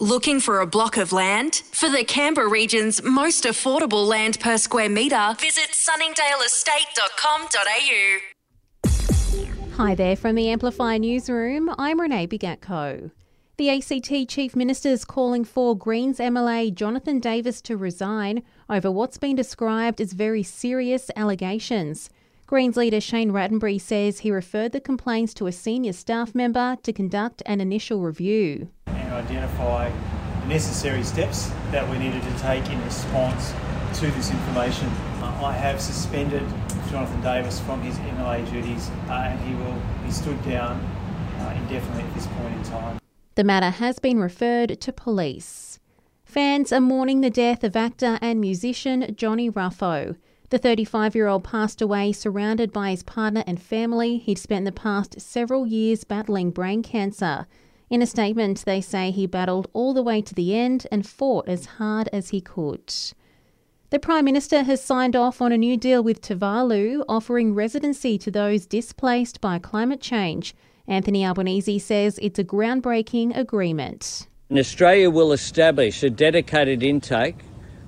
Looking for a block of land? For the Canberra region's most affordable land per square metre, visit sunningdaleestate.com.au. Hi there from the Amplify Newsroom. I'm Renee Bigatko. The ACT Chief Minister is calling for Greens MLA Johnathan Davis to resign over what's been described as very serious allegations. Greens leader Shane Rattenbury says he referred the complaints to a senior staff member to conduct an initial review. Identify the necessary steps that we needed to take in response to this information. Uh, I have suspended Johnathan Davis from his MLA duties uh, and he will be stood down uh, indefinitely at this point in time. The matter has been referred to police. Fans are mourning the death of actor and musician Johnny Ruffo. The 35 year old passed away surrounded by his partner and family. He'd spent the past several years battling brain cancer. In a statement, they say he battled all the way to the end and fought as hard as he could. The Prime Minister has signed off on a new deal with Tuvalu, offering residency to those displaced by climate change. Anthony Albanese says it's a groundbreaking agreement. And Australia will establish a dedicated intake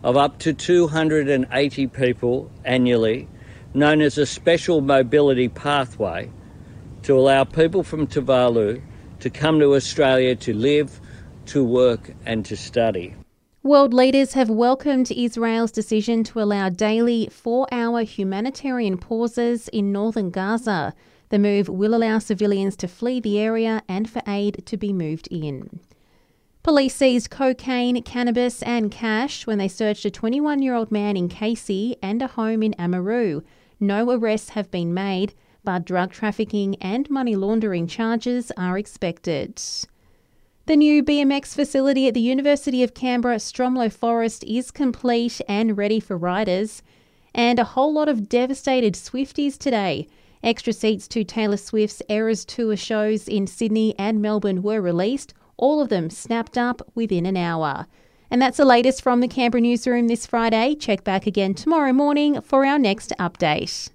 of up to 280 people annually, known as a special mobility pathway, to allow people from Tuvalu to come to Australia to live, to work, and to study. World leaders have welcomed Israel's decision to allow daily four hour humanitarian pauses in northern Gaza. The move will allow civilians to flee the area and for aid to be moved in. Police seized cocaine, cannabis, and cash when they searched a 21 year old man in Casey and a home in Amaroo. No arrests have been made, but drug trafficking and money laundering charges are expected. The new BMX facility at the University of Canberra Stromlo Forest is complete and ready for riders. And a whole lot of devastated Swifties today. Extra seats to Taylor Swift's Eras Tour shows in Sydney and Melbourne were released, all of them snapped up within an hour. And that's the latest from the Canberra newsroom this Friday. Check back again tomorrow morning for our next update.